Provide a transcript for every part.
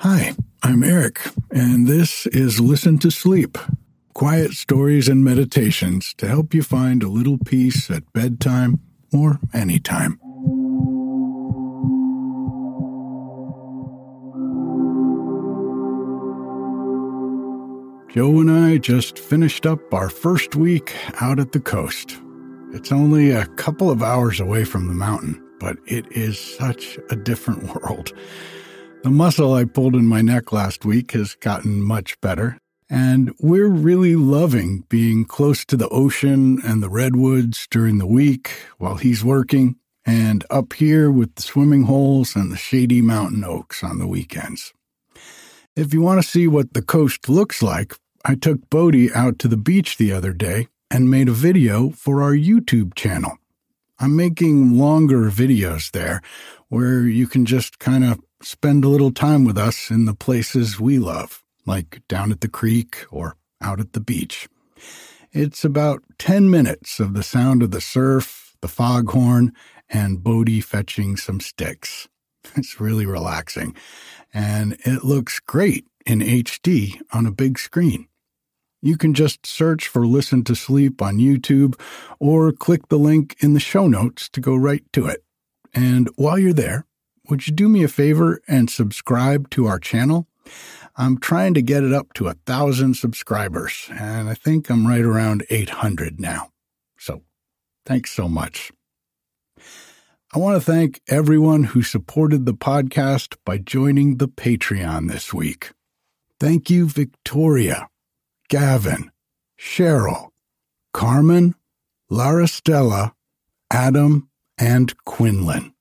Hi, I'm Eric, and this is Listen to Sleep quiet stories and meditations to help you find a little peace at bedtime or anytime. Joe and I just finished up our first week out at the coast. It's only a couple of hours away from the mountain, but it is such a different world. The muscle I pulled in my neck last week has gotten much better, and we're really loving being close to the ocean and the redwoods during the week while he's working, and up here with the swimming holes and the shady mountain oaks on the weekends. If you want to see what the coast looks like, I took Bodhi out to the beach the other day and made a video for our YouTube channel. I'm making longer videos there where you can just kind of spend a little time with us in the places we love, like down at the creek or out at the beach. It's about 10 minutes of the sound of the surf, the foghorn, and Bodhi fetching some sticks. It's really relaxing, and it looks great in HD on a big screen. You can just search for Listen to Sleep on YouTube or click the link in the show notes to go right to it. And while you're there, would you do me a favor and subscribe to our channel? I'm trying to get it up to a thousand subscribers, and I think I'm right around 800 now. So thanks so much. I want to thank everyone who supported the podcast by joining the Patreon this week. Thank you, Victoria. Gavin, Cheryl, Carmen, Lara Stella, Adam, and Quinlan.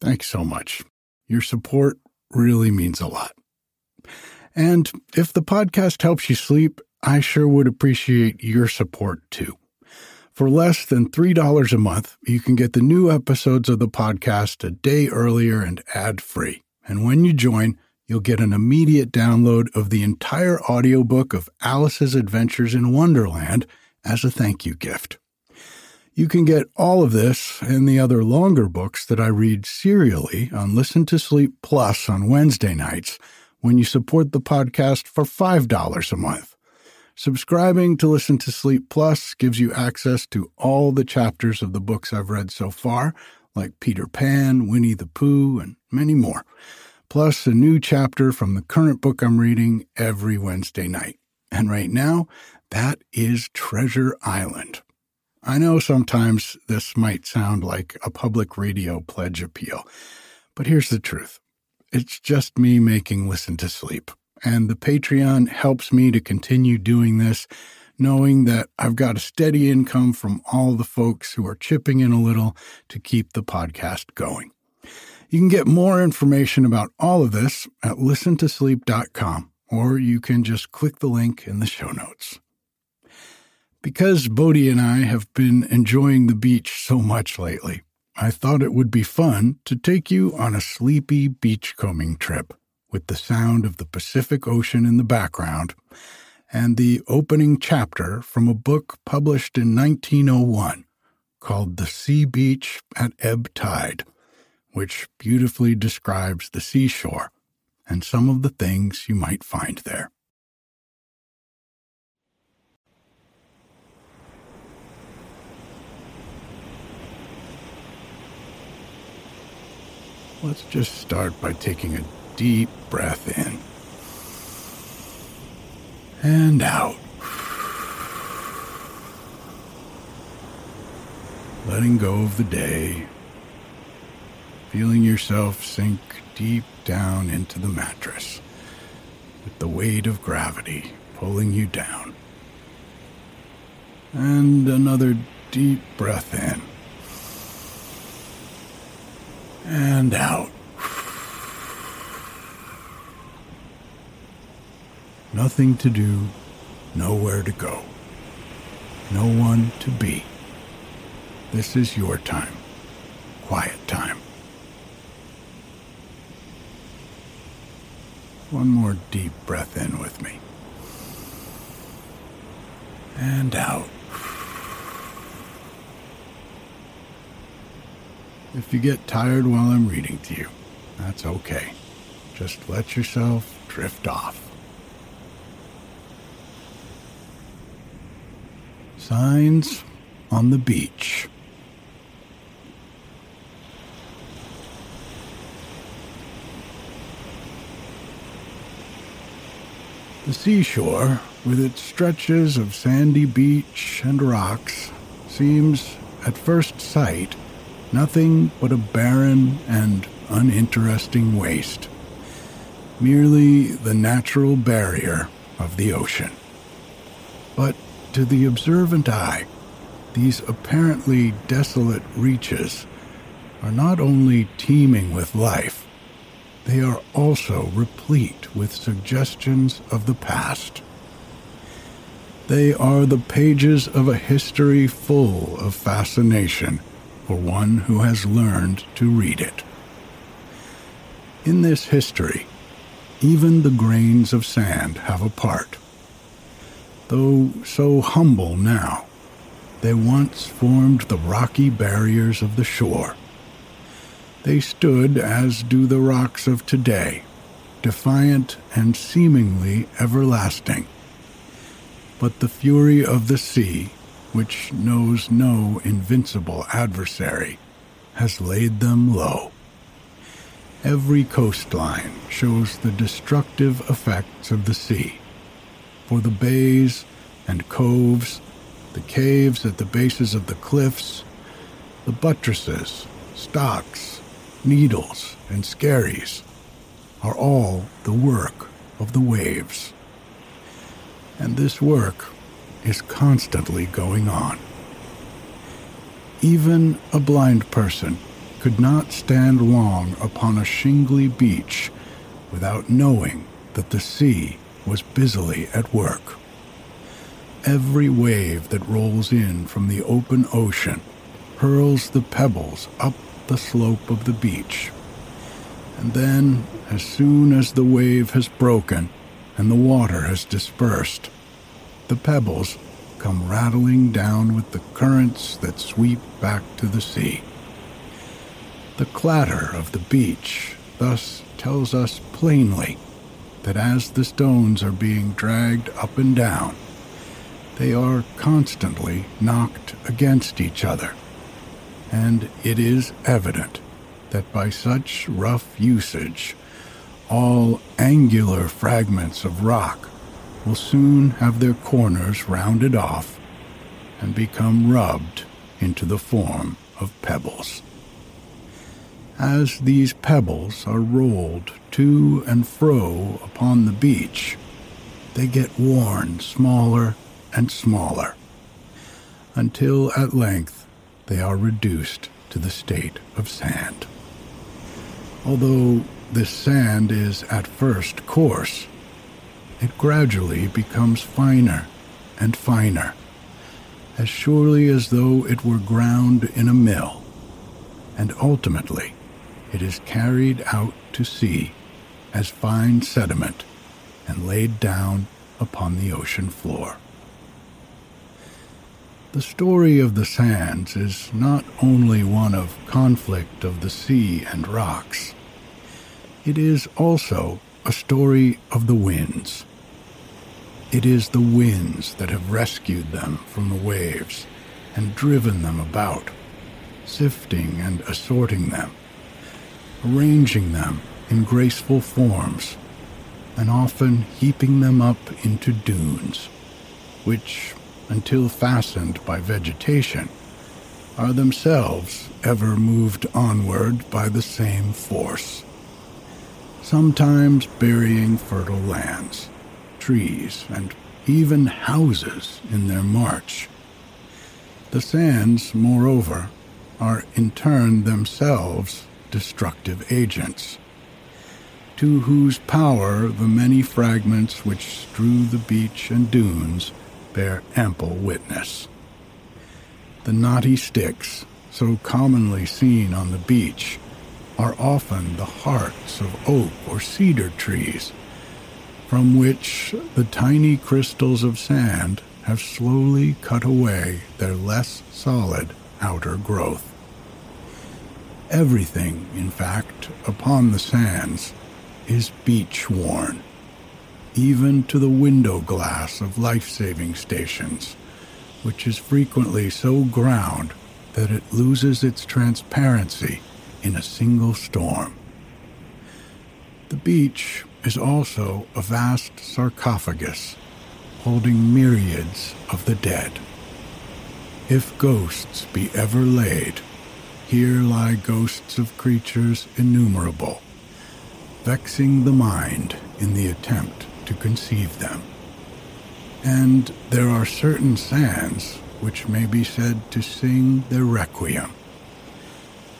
Thanks so much. Your support really means a lot. And if the podcast helps you sleep, I sure would appreciate your support too. For less than $3 a month, you can get the new episodes of the podcast a day earlier and ad free. And when you join, you'll get an immediate download of the entire audiobook of Alice's Adventures in Wonderland as a thank you gift. You can get all of this and the other longer books that I read serially on Listen to Sleep Plus on Wednesday nights when you support the podcast for $5 a month. Subscribing to Listen to Sleep Plus gives you access to all the chapters of the books I've read so far, like Peter Pan, Winnie the Pooh, and many more plus a new chapter from the current book I'm reading every Wednesday night. And right now, that is Treasure Island. I know sometimes this might sound like a public radio pledge appeal, but here's the truth it's just me making Listen to Sleep. And the Patreon helps me to continue doing this, knowing that I've got a steady income from all the folks who are chipping in a little to keep the podcast going. You can get more information about all of this at listentosleep.com, or you can just click the link in the show notes. Because Bodhi and I have been enjoying the beach so much lately, I thought it would be fun to take you on a sleepy beachcombing trip with the sound of the Pacific Ocean in the background and the opening chapter from a book published in 1901 called The Sea Beach at Ebb Tide which beautifully describes the seashore and some of the things you might find there. Let's just start by taking a deep breath in and out. Letting go of the day feeling yourself sink deep down into the mattress with the weight of gravity pulling you down. And another deep breath in and out. Nothing to do, nowhere to go, no one to be. This is your time, quiet time. One more deep breath in with me. And out. If you get tired while I'm reading to you, that's okay. just let yourself drift off. Signs on the beach. The seashore, with its stretches of sandy beach and rocks, seems, at first sight, nothing but a barren and uninteresting waste. Merely the natural barrier of the ocean. But to the observant eye, these apparently desolate reaches are not only teeming with life, they are also replete with suggestions of the past. They are the pages of a history full of fascination for one who has learned to read it. In this history, even the grains of sand have a part. Though so humble now, they once formed the rocky barriers of the shore they stood as do the rocks of today, defiant and seemingly everlasting. But the fury of the sea, which knows no invincible adversary, has laid them low. Every coastline shows the destructive effects of the sea. For the bays and coves, the caves at the bases of the cliffs, the buttresses, stocks, needles, and skerries are all the work of the waves. And this work is constantly going on. Even a blind person could not stand long upon a shingly beach without knowing that the sea was busily at work. Every wave that rolls in from the open ocean hurls the pebbles up the slope of the beach. And then, as soon as the wave has broken and the water has dispersed, the pebbles come rattling down with the currents that sweep back to the sea. The clatter of the beach thus tells us plainly that as the stones are being dragged up and down, they are constantly knocked against each other and it is evident that by such rough usage, all angular fragments of rock will soon have their corners rounded off and become rubbed into the form of pebbles. As these pebbles are rolled to and fro upon the beach, they get worn smaller and smaller, until at length they are reduced to the state of sand. Although this sand is at first coarse, it gradually becomes finer and finer, as surely as though it were ground in a mill, and ultimately it is carried out to sea as fine sediment and laid down upon the ocean floor. The story of the sands is not only one of conflict of the sea and rocks, it is also a story of the winds. It is the winds that have rescued them from the waves and driven them about, sifting and assorting them, arranging them in graceful forms, and often heaping them up into dunes, which until fastened by vegetation, are themselves ever moved onward by the same force, sometimes burying fertile lands, trees, and even houses in their march. The sands, moreover, are in turn themselves destructive agents, to whose power the many fragments which strew the beach and dunes bear ample witness. The knotty sticks, so commonly seen on the beach, are often the hearts of oak or cedar trees, from which the tiny crystals of sand have slowly cut away their less solid outer growth. Everything, in fact, upon the sands is beach worn, even to the window glass of life saving stations, which is frequently so ground that it loses its transparency in a single storm. The beach is also a vast sarcophagus holding myriads of the dead. If ghosts be ever laid, here lie ghosts of creatures innumerable, vexing the mind in the attempt to conceive them. And there are certain sands which may be said to sing their requiem.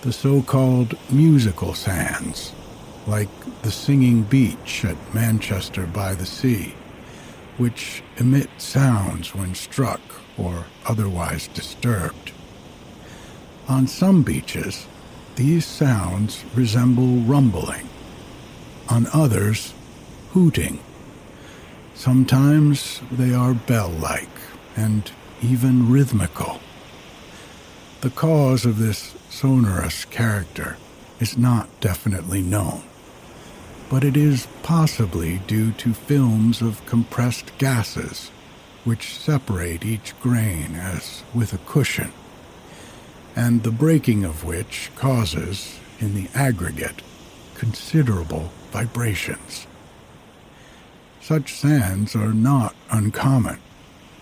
The so called musical sands, like the singing beach at Manchester by the Sea, which emit sounds when struck or otherwise disturbed. On some beaches, these sounds resemble rumbling. On others, hooting. Sometimes they are bell like and even rhythmical. The cause of this sonorous character is not definitely known but it is possibly due to films of compressed gases which separate each grain as with a cushion, and the breaking of which causes, in the aggregate, considerable vibrations. Such sands are not uncommon,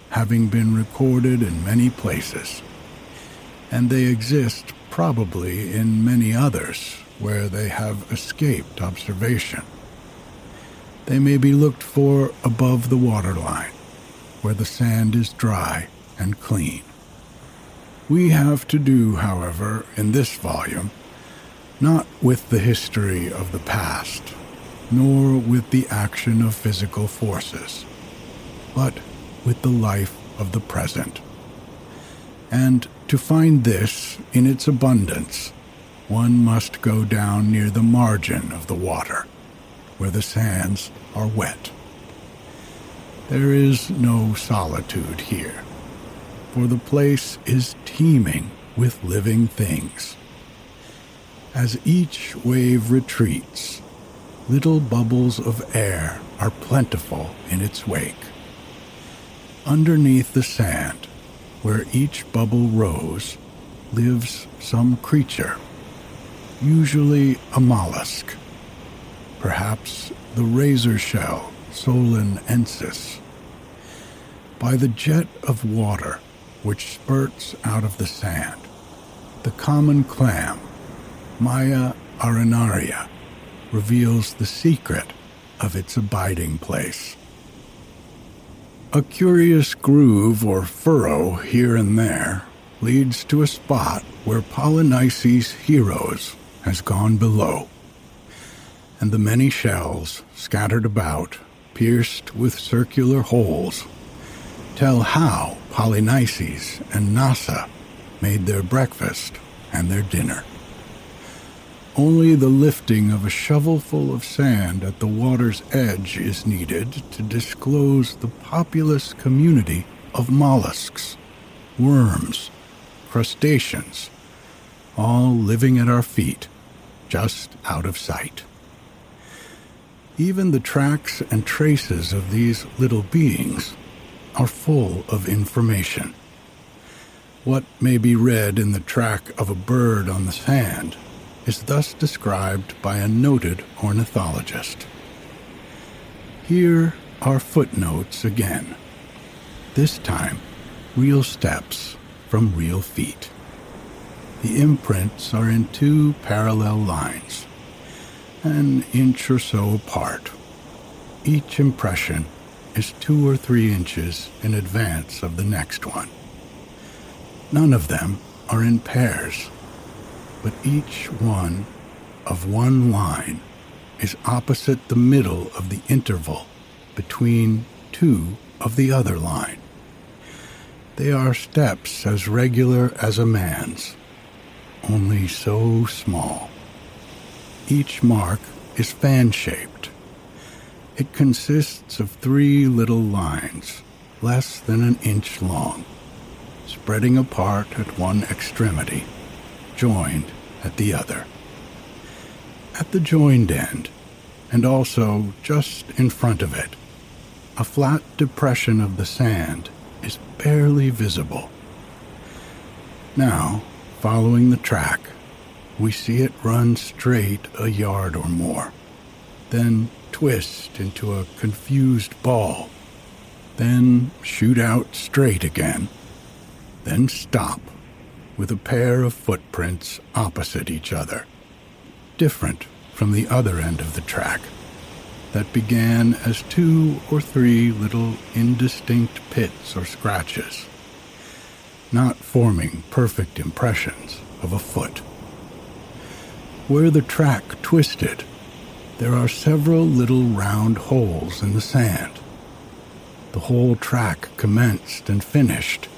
having been recorded in many places, and they exist probably in many others where they have escaped observation. They may be looked for above the waterline, where the sand is dry and clean. We have to do, however, in this volume, not with the history of the past, nor with the action of physical forces, but with the life of the present. And to find this in its abundance, one must go down near the margin of the water, where the sands are wet. There is no solitude here, for the place is teeming with living things. As each wave retreats, little bubbles of air are plentiful in its wake. Underneath the sand, where each bubble rose, lives some creature usually a mollusk, perhaps the razor shell Solen ensis. By the jet of water which spurts out of the sand, the common clam, Mya arenaria, reveals the secret of its abiding place. A curious groove or furrow here and there leads to a spot where Polynices heros has gone below, and the many shells scattered about, pierced with circular holes, tell how Polynices and Nassa made their breakfast and their dinner. Only the lifting of a shovelful of sand at the water's edge is needed to disclose the populous community of mollusks, worms, crustaceans, all living at our feet just out of sight. Even the tracks and traces of these little beings are full of information. What may be read in the track of a bird on the sand is thus described by a noted ornithologist. Here are footnotes again, this time real steps from real feet. The imprints are in two parallel lines, an inch or so apart. Each impression is two or three inches in advance of the next one. None of them are in pairs, but each one of one line is opposite the middle of the interval between two of the other line. They are steps as regular as a man's only so small. Each mark is fan shaped. It consists of three little lines, less than an inch long, spreading apart at one extremity, joined at the other. At the joined end, and also just in front of it. A flat depression of the sand is barely visible. Now, following the track, we see it run straight a yard or more, then twist into a confused ball, then shoot out straight again, then stop with a pair of footprints opposite each other, different from the other end of the track that began as two or three little indistinct pits or scratches, not forming perfect impressions of a foot. Where the track twisted, there are several little round holes in the sand. The whole track commenced and finished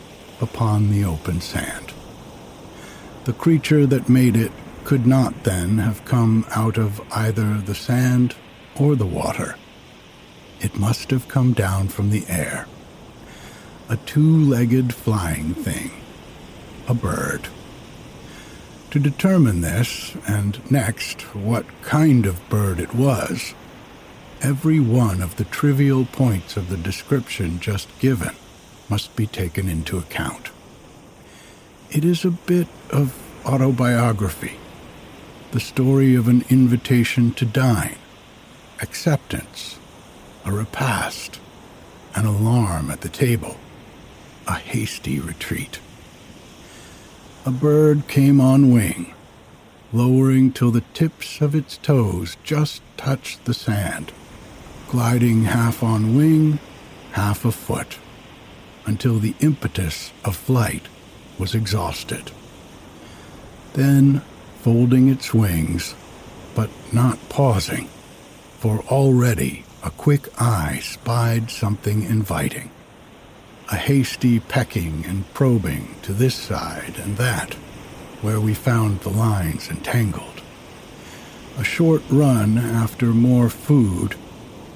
upon the open sand. The creature that made it could not then have come out of either the sand or the water. It must have come down from the air. A two legged flying thing. A bird. To determine this, and next what kind of bird it was, every one of the trivial points of the description just given must be taken into account. It is a bit of autobiography the story of an invitation to dine, acceptance, a repast, an alarm at the table, a hasty retreat. A bird came on wing, lowering till the tips of its toes just touched the sand, gliding half on wing, half afoot, until the impetus of flight was exhausted. Then folding its wings, but not pausing, for already a quick eye spied something inviting. A hasty pecking and probing to this side and that, where we found the lines entangled. A short run after more food,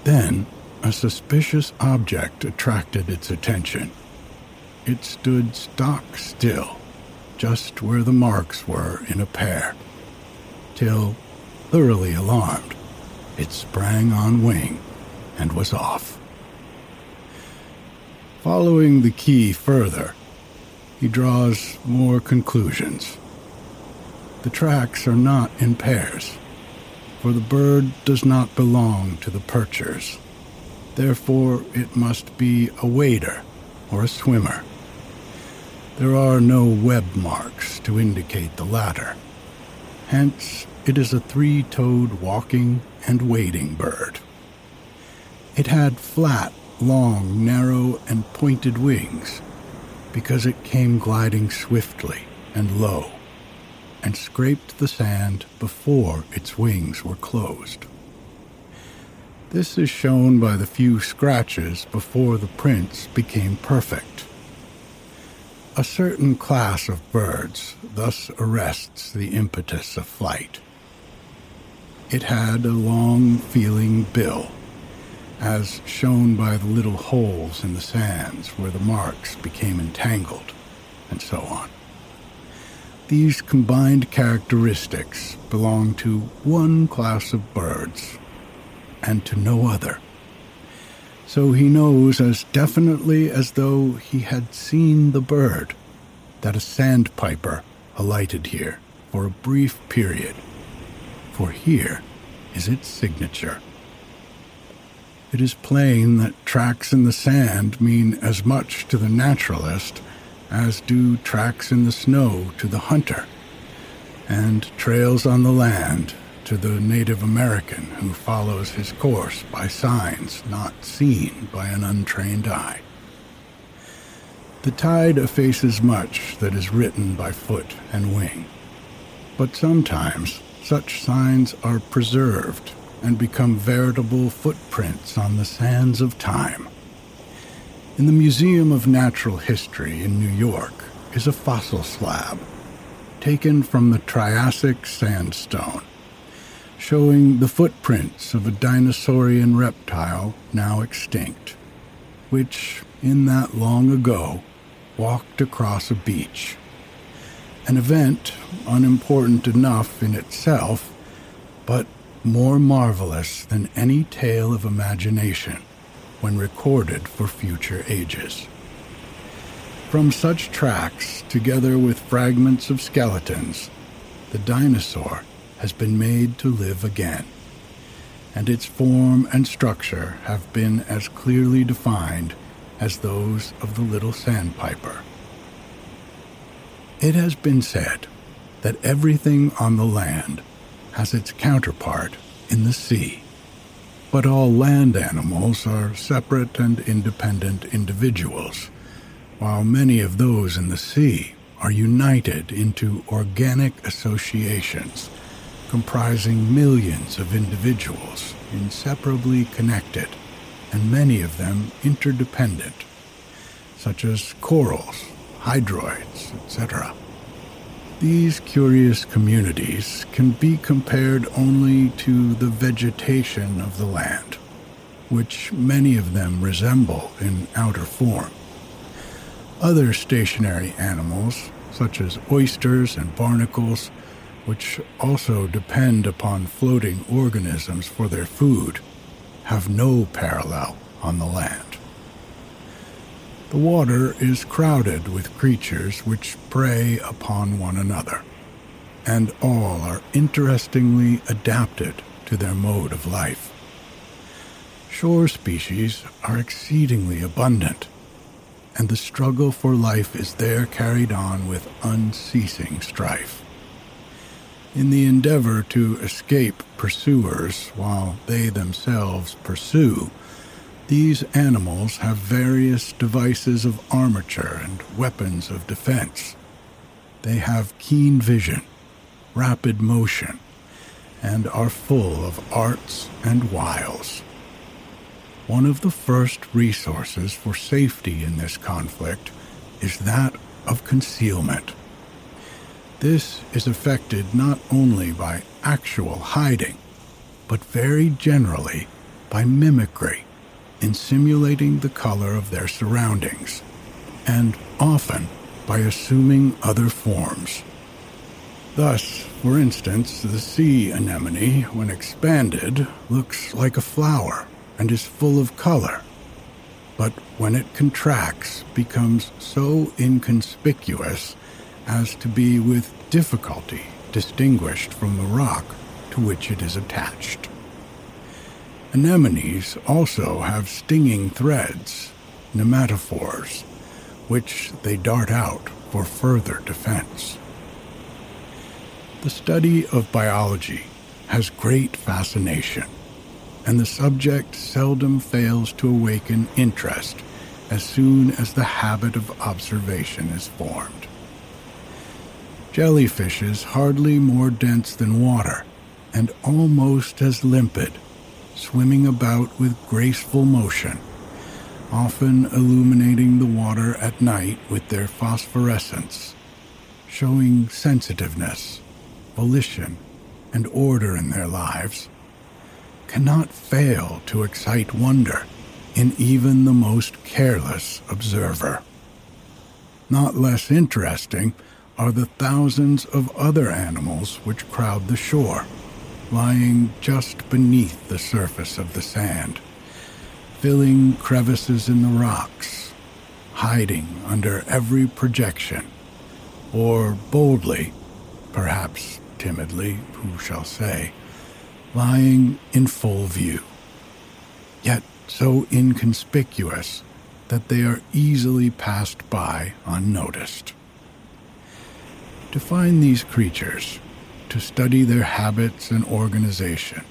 then a suspicious object attracted its attention. It stood stock still, just where the marks were in a pair, till, thoroughly alarmed, it sprang on wing and was off. Following the key further, he draws more conclusions. The tracks are not in pairs, for the bird does not belong to the perchers. Therefore, it must be a wader or a swimmer. There are no web marks to indicate the latter. Hence, it is a three toed walking and wading bird. It had flat, long, narrow, and pointed wings because it came gliding swiftly and low and scraped the sand before its wings were closed. This is shown by the few scratches before the prints became perfect. A certain class of birds thus arrests the impetus of flight. It had a long, feeling bill, as shown by the little holes in the sands where the marks became entangled, and so on. These combined characteristics belong to one class of birds and to no other so he knows as definitely as though he had seen the bird that a sandpiper alighted here for a brief period, for here is its signature. It is plain that tracks in the sand mean as much to the naturalist as do tracks in the snow to the hunter, and trails on the land to the Native American who follows his course by signs not seen by an untrained eye. The tide effaces much that is written by foot and wing, but sometimes such signs are preserved and become veritable footprints on the sands of time. In the Museum of Natural History in New York is a fossil slab taken from the Triassic sandstone showing the footprints of a dinosaurian reptile now extinct, which, in that long ago, walked across a beach. An event unimportant enough in itself, but more marvelous than any tale of imagination when recorded for future ages. From such tracks, together with fragments of skeletons, the dinosaur has been made to live again, and its form and structure have been as clearly defined as those of the little sandpiper. It has been said that everything on the land has its counterpart in the sea. But all land animals are separate and independent individuals, while many of those in the sea are united into organic associations comprising millions of individuals inseparably connected and many of them interdependent, such as corals, hydroids, etc. These curious communities can be compared only to the vegetation of the land, which many of them resemble in outer form. Other stationary animals, such as oysters and barnacles, which also depend upon floating organisms for their food, have no parallel on the land. The water is crowded with creatures which prey upon one another, and all are interestingly adapted to their mode of life. Shore species are exceedingly abundant, and the struggle for life is there carried on with unceasing strife. In the endeavor to escape pursuers while they themselves pursue, these animals have various devices of armature and weapons of defense. They have keen vision, rapid motion, and are full of arts and wiles. One of the first resources for safety in this conflict is that of concealment. This is affected not only by actual hiding, but very generally by mimicry in simulating the color of their surroundings, and often by assuming other forms. Thus, for instance, the sea anemone, when expanded, looks like a flower and is full of color, but when it contracts, becomes so inconspicuous as to be with difficulty distinguished from the rock to which it is attached. Anemones also have stinging threads, nematophores, which they dart out for further defense. The study of biology has great fascination, and the subject seldom fails to awaken interest as soon as the habit of observation is formed. Jellyfishes hardly more dense than water and almost as limpid swimming about with graceful motion, often illuminating the water at night with their phosphorescence, showing sensitiveness, volition, and order in their lives, cannot fail to excite wonder in even the most careless observer. Not less interesting are the thousands of other animals which crowd the shore lying just beneath the surface of the sand, filling crevices in the rocks, hiding under every projection, or boldly, perhaps timidly, who shall say, lying in full view, yet so inconspicuous that they are easily passed by unnoticed. To find these creatures, to study their habits and organization,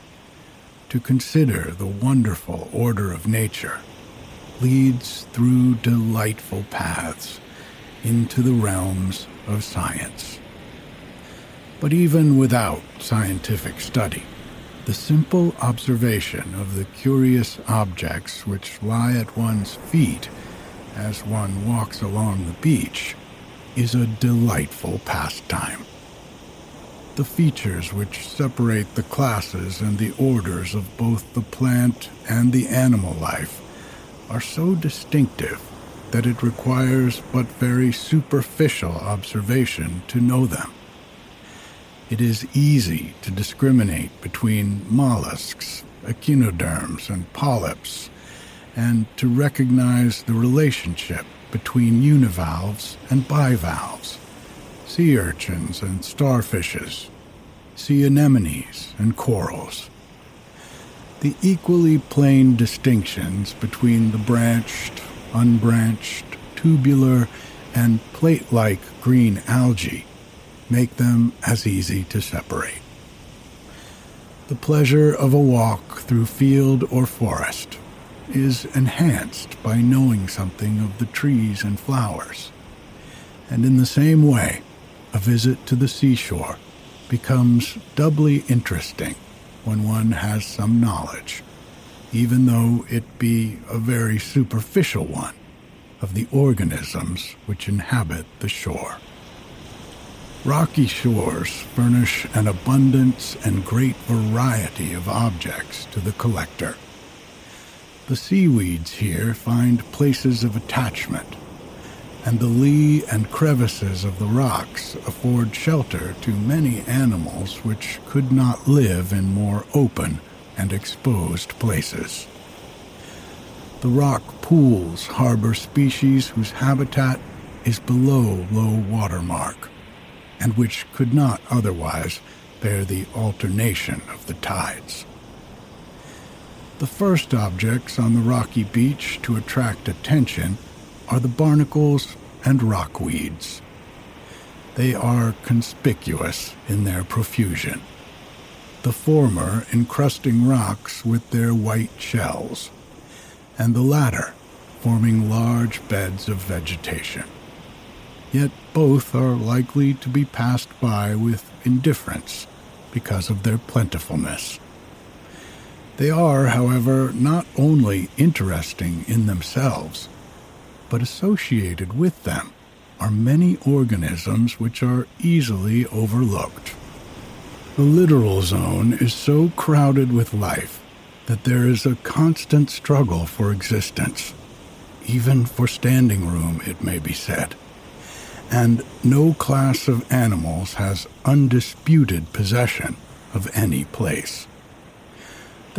to consider the wonderful order of nature, leads through delightful paths into the realms of science. But even without scientific study, the simple observation of the curious objects which lie at one's feet as one walks along the beach is a delightful pastime the features which separate the classes and the orders of both the plant and the animal life are so distinctive that it requires but very superficial observation to know them. it is easy to discriminate between mollusks, echinoderms, and polyps, and to recognize the relationship between univalves and bivalves, sea urchins and starfishes, sea anemones and corals. The equally plain distinctions between the branched, unbranched, tubular, and plate like green algae make them as easy to separate. The pleasure of a walk through field or forest is enhanced by knowing something of the trees and flowers. And in the same way, a visit to the seashore becomes doubly interesting when one has some knowledge, even though it be a very superficial one, of the organisms which inhabit the shore. Rocky shores furnish an abundance and great variety of objects to the collector. The seaweeds here find places of attachment, and the lee and crevices of the rocks afford shelter to many animals which could not live in more open and exposed places. The rock pools harbor species whose habitat is below low water mark, and which could not otherwise bear the alternation of the tides. The first objects on the rocky beach to attract attention are the barnacles and rockweeds. They are conspicuous in their profusion, the former encrusting rocks with their white shells, and the latter forming large beds of vegetation. Yet both are likely to be passed by with indifference because of their plentifulness. They are, however, not only interesting in themselves, but associated with them are many organisms which are easily overlooked. The littoral zone is so crowded with life that there is a constant struggle for existence, even for standing room, it may be said. And no class of animals has undisputed possession of any place.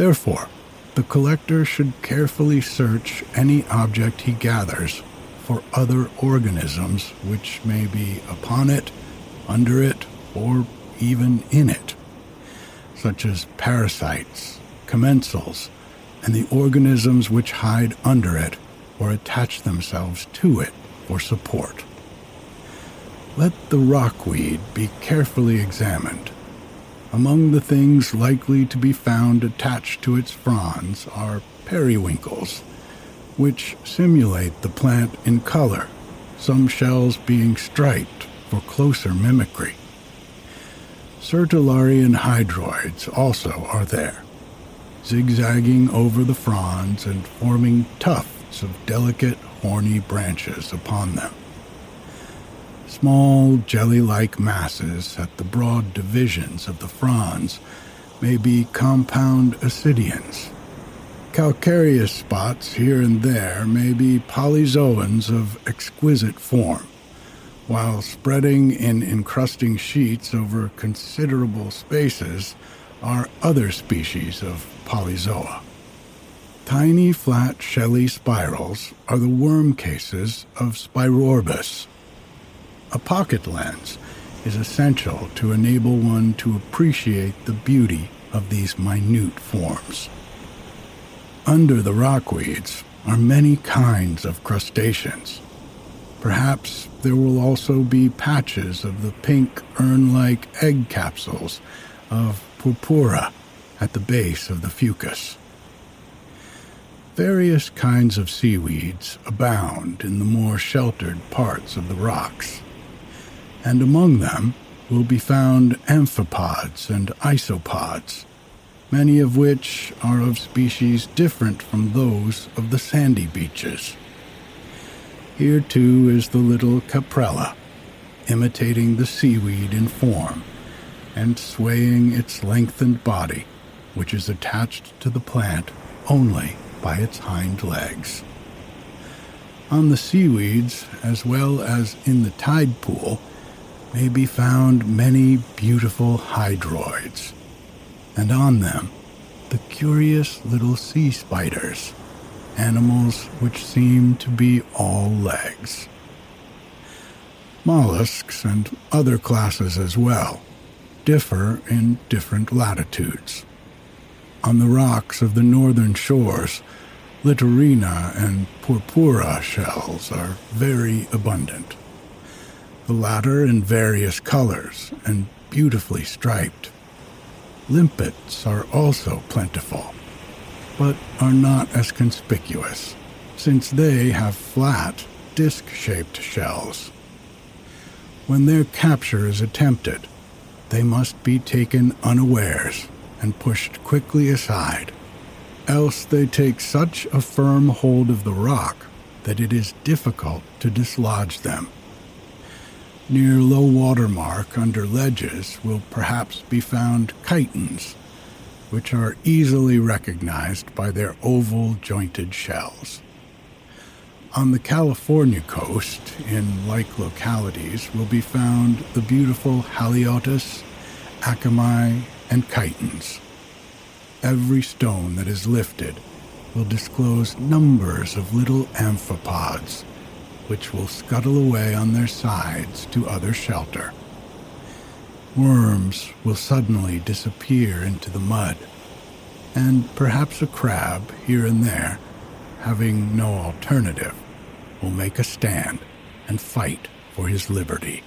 Therefore, the collector should carefully search any object he gathers for other organisms which may be upon it, under it, or even in it, such as parasites, commensals, and the organisms which hide under it or attach themselves to it for support. Let the rockweed be carefully examined among the things likely to be found attached to its fronds are periwinkles, which simulate the plant in color, some shells being striped for closer mimicry. Sertularian hydroids also are there, zigzagging over the fronds and forming tufts of delicate horny branches upon them. Small jelly like masses at the broad divisions of the fronds may be compound ascidians. Calcareous spots here and there may be polyzoans of exquisite form, while spreading in encrusting sheets over considerable spaces are other species of polyzoa. Tiny flat shelly spirals are the worm cases of Spirorbis, a pocket lens is essential to enable one to appreciate the beauty of these minute forms. Under the rockweeds are many kinds of crustaceans. Perhaps there will also be patches of the pink urn like egg capsules of purpura at the base of the fucus. Various kinds of seaweeds abound in the more sheltered parts of the rocks and among them will be found amphipods and isopods, many of which are of species different from those of the sandy beaches. Here, too, is the little caprella, imitating the seaweed in form and swaying its lengthened body, which is attached to the plant only by its hind legs. On the seaweeds, as well as in the tide pool, may be found many beautiful hydroids, and on them the curious little sea spiders, animals which seem to be all legs. Mollusks and other classes as well differ in different latitudes. On the rocks of the northern shores, Littorina and Purpura shells are very abundant. The latter in various colors and beautifully striped. Limpets are also plentiful, but are not as conspicuous, since they have flat, disc shaped shells. When their capture is attempted, they must be taken unawares and pushed quickly aside, else they take such a firm hold of the rock that it is difficult to dislodge them. Near low water mark under ledges will perhaps be found chitons, which are easily recognized by their oval jointed shells. On the California coast, in like localities, will be found the beautiful Haliotis, Acmaea, and chitons. Every stone that is lifted will disclose numbers of little amphipods, which will scuttle away on their sides to other shelter. Worms will suddenly disappear into the mud, and perhaps a crab here and there, having no alternative, will make a stand and fight for his liberty.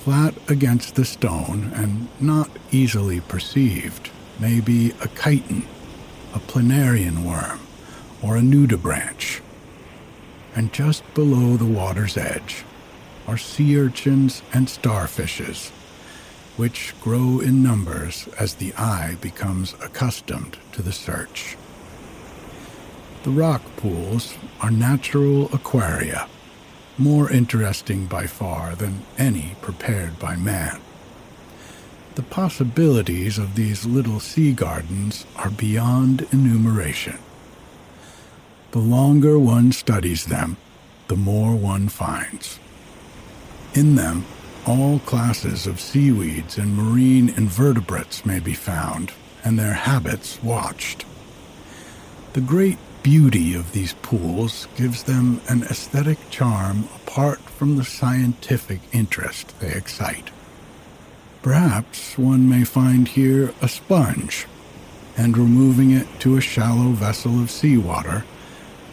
Flat against the stone and not easily perceived may be a chiton, a planarian worm, or a nudibranch. And just below the water's edge are sea urchins and starfishes, which grow in numbers as the eye becomes accustomed to the search. The rock pools are natural aquaria, more interesting by far than any prepared by man. The possibilities of these little sea gardens are beyond enumeration. The longer one studies them, the more one finds. In them, all classes of seaweeds and marine invertebrates may be found, and their habits watched. The great beauty of these pools gives them an aesthetic charm apart from the scientific interest they excite. Perhaps one may find here a sponge, and removing it to a shallow vessel of seawater,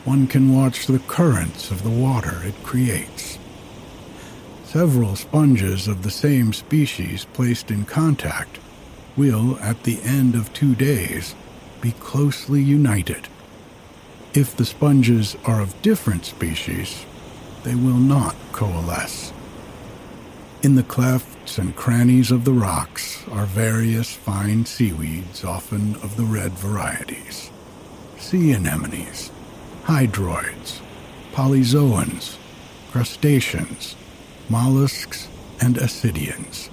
one can watch the currents of the water it creates. Several sponges of the same species placed in contact will, at the end of two days, be closely united if the sponges are of different species, they will not coalesce. In the clefts and crannies of the rocks are various fine seaweeds, often of the red varieties, sea anemones, hydroids, polyzoans, crustaceans, mollusks, and ascidians.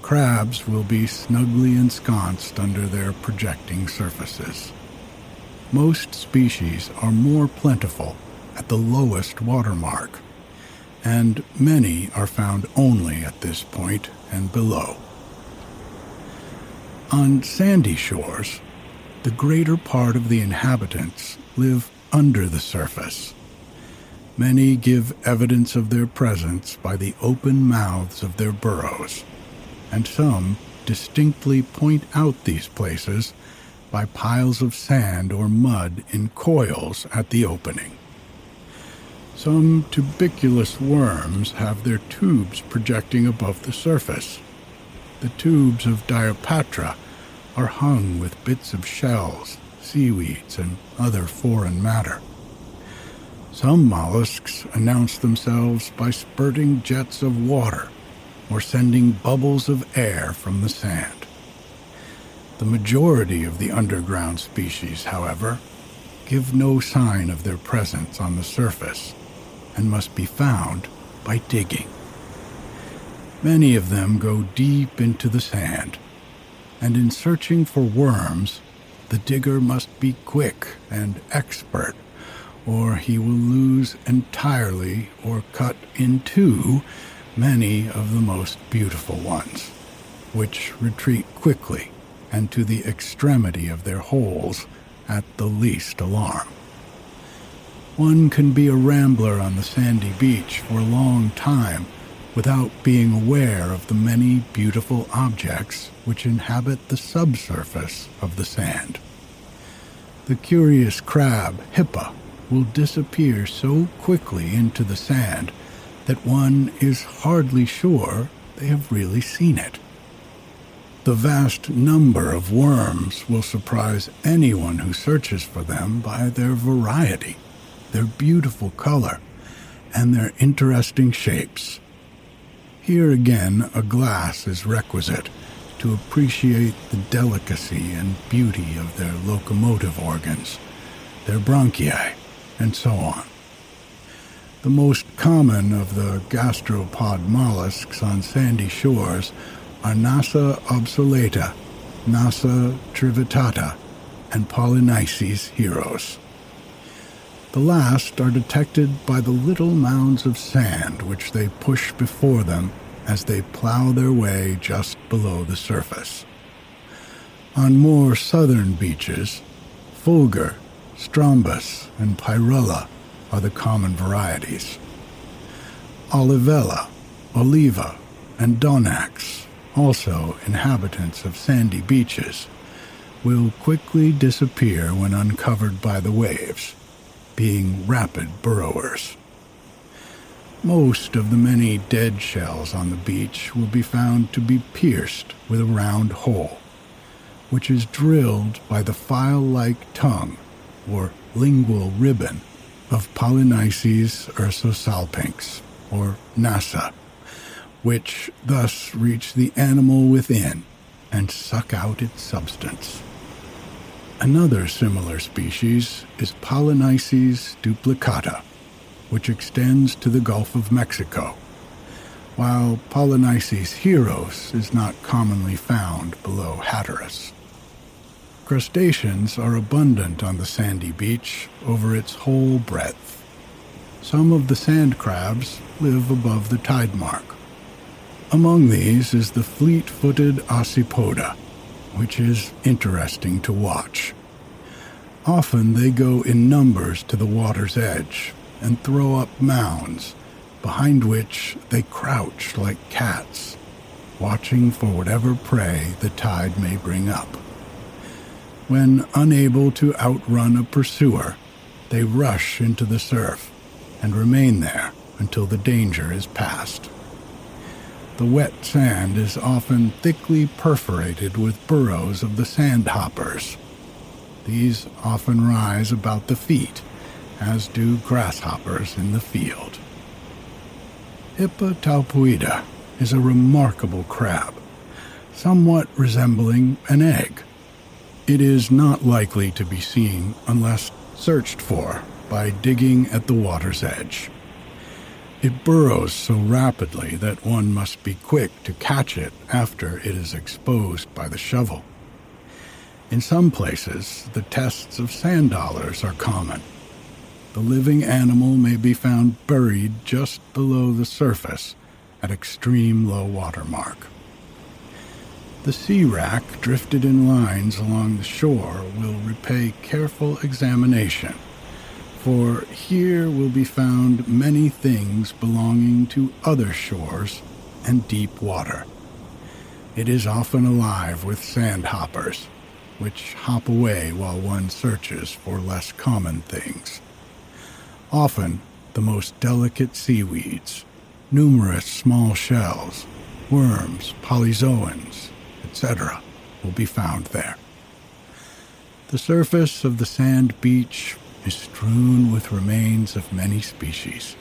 Crabs will be snugly ensconced under their projecting surfaces most species are more plentiful at the lowest water mark, and many are found only at this point and below. On sandy shores, the greater part of the inhabitants live under the surface. Many give evidence of their presence by the open mouths of their burrows, and some distinctly point out these places by piles of sand or mud in coils at the opening. Some tubicolous worms have their tubes projecting above the surface. The tubes of Diopatra are hung with bits of shells, seaweeds, and other foreign matter. Some mollusks announce themselves by spurting jets of water or sending bubbles of air from the sand. The majority of the underground species, however, give no sign of their presence on the surface and must be found by digging. Many of them go deep into the sand, and in searching for worms, the digger must be quick and expert, or he will lose entirely or cut in two many of the most beautiful ones, which retreat quickly and to the extremity of their holes at the least alarm. One can be a rambler on the sandy beach for a long time without being aware of the many beautiful objects which inhabit the subsurface of the sand. The curious crab, Hippa, will disappear so quickly into the sand that one is hardly sure they have really seen it. The vast number of worms will surprise anyone who searches for them by their variety, their beautiful color, and their interesting shapes. Here again, a glass is requisite to appreciate the delicacy and beauty of their locomotive organs, their bronchi, and so on. The most common of the gastropod mollusks on sandy shores are Nassa obsoleta, Nassa trivittata, and Polynices heros. The last are detected by the little mounds of sand which they push before them as they plow their way just below the surface. On more southern beaches, fulgur, strombus, and pyrula are the common varieties. Olivella, oliva, and donax, also inhabitants of sandy beaches, will quickly disappear when uncovered by the waves being rapid burrowers. Most of the many dead shells on the beach will be found to be pierced with a round hole, which is drilled by the file like tongue or lingual ribbon of Polynices Urosalpinx, or Nassa, which thus reach the animal within and suck out its substance. Another similar species is Polynices duplicata, which extends to the Gulf of Mexico, while Polynices heros is not commonly found below Hatteras. Crustaceans are abundant on the sandy beach over its whole breadth. Some of the sand crabs live above the tide mark. Among these is the fleet footed Ocypoda, which is interesting to watch. Often they go in numbers to the water's edge and throw up mounds, behind which they crouch like cats, watching for whatever prey the tide may bring up. When unable to outrun a pursuer, they rush into the surf and remain there until the danger is past. The wet sand is often thickly perforated with burrows of the sandhoppers. These often rise about the feet, as do grasshoppers in the field. Hippa talpoida is a remarkable crab, somewhat resembling an egg. It is not likely to be seen unless searched for by digging at the water's edge. It burrows so rapidly that one must be quick to catch it after it is exposed by the shovel. In some places, the tests of sand dollars are common. The living animal may be found buried just below the surface at extreme low water mark. The sea wrack drifted in lines along the shore will repay careful examination for here will be found many things belonging to other shores and deep water. It is often alive with sandhoppers, which hop away while one searches for less common things. Often, the most delicate seaweeds, numerous small shells, worms, polyzoans, etc., will be found there. The surface of the sand beach is strewn with remains of many species,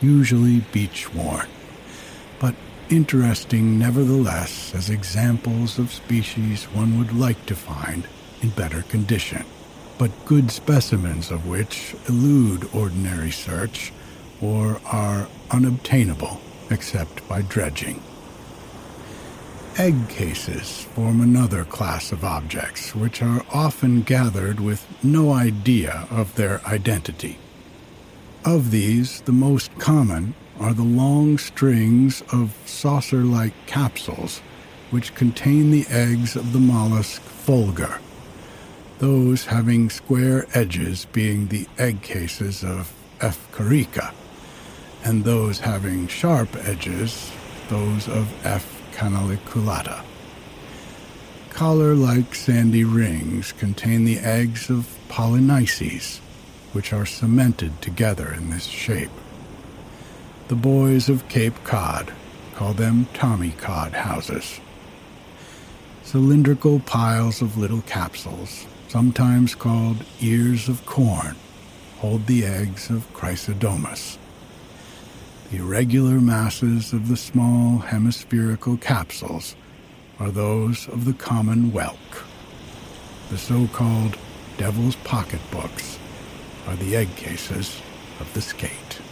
usually beach worn, but interesting nevertheless as examples of species one would like to find in better condition, but good specimens of which elude ordinary search or are unobtainable except by dredging. Egg cases form another class of objects which are often gathered with no idea of their identity. Of these, the most common are the long strings of saucer like capsules which contain the eggs of the mollusk fulgur, those having square edges being the egg cases of F. carica, and those having sharp edges, those of F. canaliculata. Collar like sandy rings contain the eggs of polynices, which are cemented together in this shape. The boys of Cape Cod call them Tommy Cod houses. Cylindrical piles of little capsules, sometimes called ears of corn, hold the eggs of Chrysodomus. Irregular masses of the small hemispherical capsules are those of the common whelk. The so called devil's pocketbooks are the egg cases of the skate.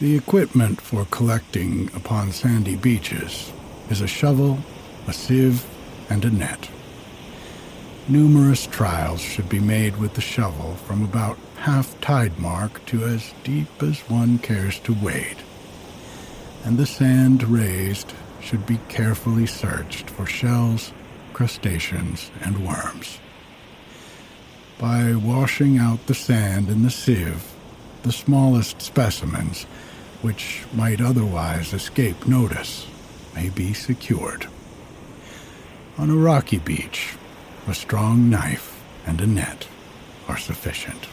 The equipment for collecting upon sandy beaches is a shovel, a sieve, and a net. Numerous trials should be made with the shovel from about half tide mark to as deep as one cares to wade. And the sand raised should be carefully searched for shells, crustaceans, and worms. By washing out the sand in the sieve, the smallest specimens, which might otherwise escape notice, may be secured. On a rocky beach, a strong knife and a net are sufficient.